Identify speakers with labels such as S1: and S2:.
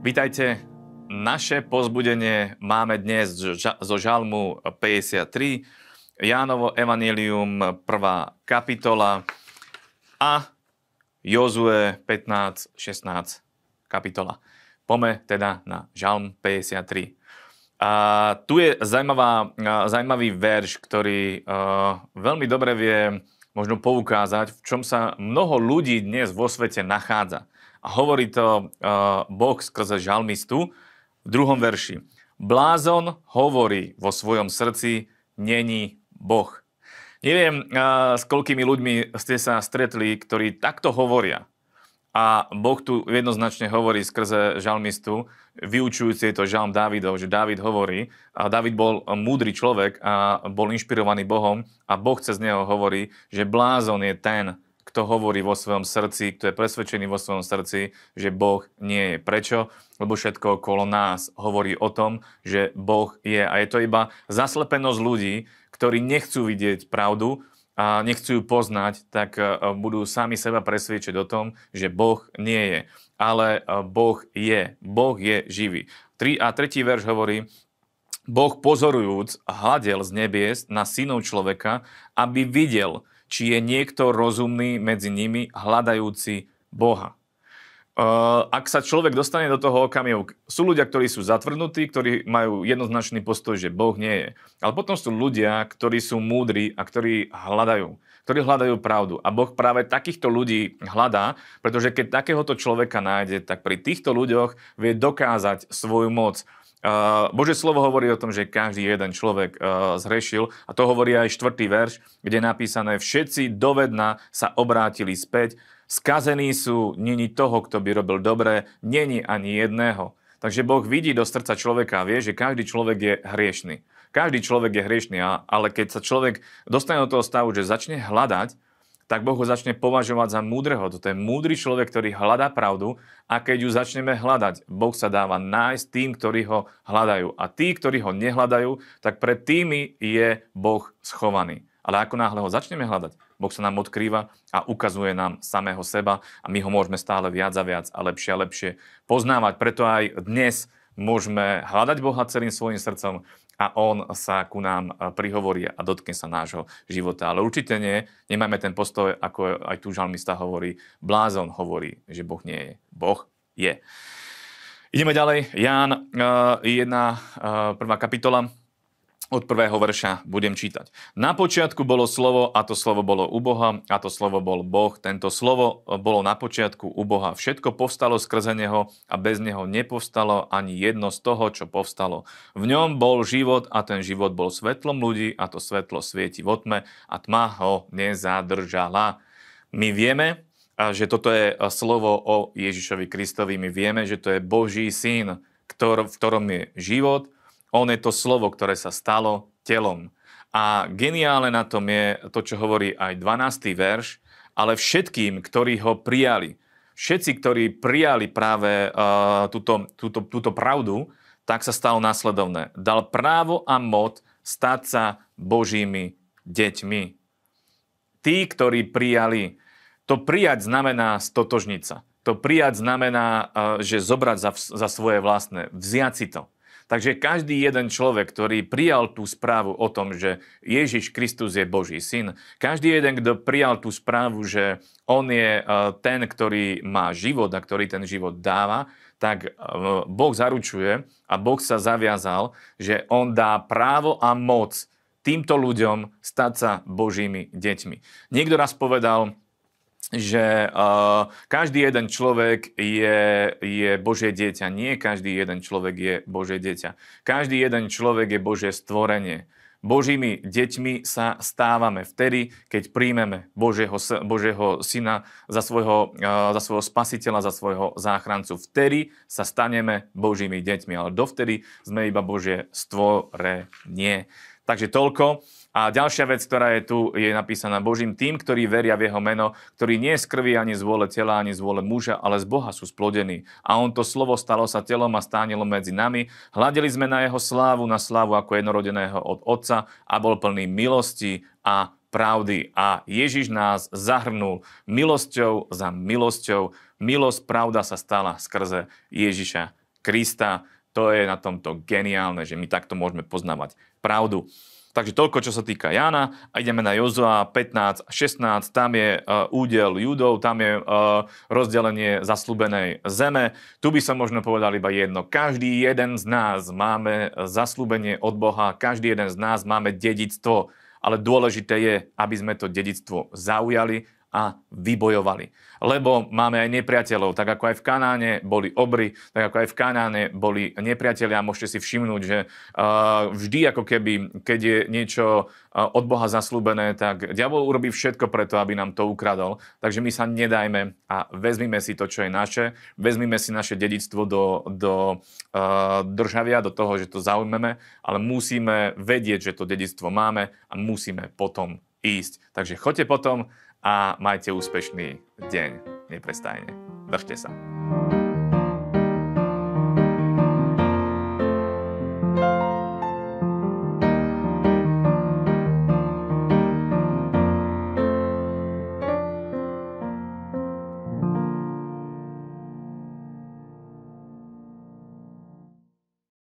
S1: Vítajte. Naše pozbudenie máme dnes zo žalmu 53, Jánovo Evangelium 1. kapitola a Jozue 15, 16 kapitola. Pome teda na žalm 53. A tu je zaujímavá, zaujímavý verš, ktorý uh, veľmi dobre vie možno poukázať, v čom sa mnoho ľudí dnes vo svete nachádza. A hovorí to uh, Boh skrze žalmistu v druhom verši. Blázon hovorí vo svojom srdci, není Boh. Neviem, uh, s koľkými ľuďmi ste sa stretli, ktorí takto hovoria. A Boh tu jednoznačne hovorí skrze žalmistu, vyučujúci to žalm Dávidov, že Dávid hovorí, a Dávid bol múdry človek a bol inšpirovaný Bohom a Boh cez neho hovorí, že blázon je ten, kto hovorí vo svojom srdci, kto je presvedčený vo svojom srdci, že Boh nie je. Prečo? Lebo všetko okolo nás hovorí o tom, že Boh je. A je to iba zaslepenosť ľudí, ktorí nechcú vidieť pravdu a nechcú ju poznať, tak e, budú sami seba presvedčiť o tom, že Boh nie je. Ale e, Boh je. Boh je živý. 3 a tretí verš hovorí, Boh pozorujúc hľadel z nebies na synov človeka, aby videl, či je niekto rozumný medzi nimi, hľadajúci Boha. Ak sa človek dostane do toho okamihu, sú ľudia, ktorí sú zatvrdnutí, ktorí majú jednoznačný postoj, že Boh nie je. Ale potom sú ľudia, ktorí sú múdri a ktorí hľadajú, ktorí hľadajú pravdu. A Boh práve takýchto ľudí hľadá, pretože keď takéhoto človeka nájde, tak pri týchto ľuďoch vie dokázať svoju moc, Bože slovo hovorí o tom, že každý jeden človek zhrešil a to hovorí aj štvrtý verš, kde je napísané všetci dovedna sa obrátili späť, skazení sú, není toho, kto by robil dobre, není ani jedného. Takže Boh vidí do srdca človeka a vie, že každý človek je hriešný. Každý človek je hriešný, ale keď sa človek dostane do toho stavu, že začne hľadať, tak Boh ho začne považovať za múdreho. Toto je múdry človek, ktorý hľadá pravdu a keď ju začneme hľadať, Boh sa dáva nájsť tým, ktorí ho hľadajú. A tí, ktorí ho nehľadajú, tak pred tými je Boh schovaný. Ale ako náhle ho začneme hľadať, Boh sa nám odkrýva a ukazuje nám samého seba a my ho môžeme stále viac a viac a lepšie a lepšie poznávať. Preto aj dnes môžeme hľadať Boha celým svojim srdcom a on sa ku nám prihovorí a dotkne sa nášho života. Ale určite nie, nemáme ten postoj, ako aj tu žalmista hovorí, blázon hovorí, že Boh nie je. Boh je. Ideme ďalej. Ján, jedna prvá kapitola, od prvého verša budem čítať. Na počiatku bolo slovo a to slovo bolo u Boha a to slovo bol Boh. Tento slovo bolo na počiatku u Boha. Všetko povstalo skrze Neho a bez Neho nepovstalo ani jedno z toho, čo povstalo. V ňom bol život a ten život bol svetlom ľudí a to svetlo svieti v otme a tma ho nezadržala. My vieme, že toto je slovo o Ježišovi Kristovi. My vieme, že to je Boží syn, v ktorom je život, on je to slovo, ktoré sa stalo telom. A geniálne na tom je to, čo hovorí aj 12. verš, ale všetkým, ktorí ho prijali, všetci, ktorí prijali práve uh, túto, túto, túto pravdu, tak sa stalo následovné. Dal právo a moc stať sa Božími deťmi. Tí, ktorí prijali, to prijať znamená stotožniť sa. To prijať znamená, uh, že zobrať za, za svoje vlastné, vziať si to. Takže každý jeden človek, ktorý prijal tú správu o tom, že Ježiš Kristus je Boží syn, každý jeden, kto prijal tú správu, že on je e, ten, ktorý má život a ktorý ten život dáva, tak e, Boh zaručuje a Boh sa zaviazal, že on dá právo a moc týmto ľuďom stať sa Božími deťmi. Niekto raz povedal, že uh, každý jeden človek je, je Božie dieťa. Nie každý jeden človek je Božie dieťa. Každý jeden človek je Božie stvorenie. Božími deťmi sa stávame vtedy, keď príjmeme Božieho, Božieho syna za svojho, uh, za svojho spasiteľa, za svojho záchrancu. Vtedy sa staneme Božími deťmi, ale dovtedy sme iba Božie stvorenie. Takže toľko. A ďalšia vec, ktorá je tu, je napísaná Božím tým, ktorí veria v jeho meno, ktorí nie z krvi ani z vôle tela, ani z vôle muža, ale z Boha sú splodení. A on to slovo stalo sa telom a stánilo medzi nami. Hľadeli sme na jeho slávu, na slávu ako jednorodeného od Otca a bol plný milosti a pravdy. A Ježiš nás zahrnul milosťou za milosťou. Milosť, pravda sa stala skrze Ježiša Krista. To je na tomto geniálne, že my takto môžeme poznávať pravdu. Takže toľko, čo sa týka Jana. A ideme na Jozua 15 a 16. Tam je uh, údel Judov, tam je uh, rozdelenie zaslúbenej zeme. Tu by som možno povedal iba jedno. Každý jeden z nás máme zaslúbenie od Boha, každý jeden z nás máme dedictvo, ale dôležité je, aby sme to dedictvo zaujali a vybojovali. Lebo máme aj nepriateľov, tak ako aj v Kanáne boli obry, tak ako aj v Kanáne boli nepriatelia. Môžete si všimnúť, že vždy ako keby, keď je niečo od Boha zaslúbené, tak diabol urobí všetko preto, aby nám to ukradol. Takže my sa nedajme a vezmime si to, čo je naše, vezmime si naše dedictvo do, do državia, do toho, že to zaujmeme, ale musíme vedieť, že to dedictvo máme a musíme potom ísť. Takže choďte potom a majte úspešný deň. Neprestajne. Držte sa.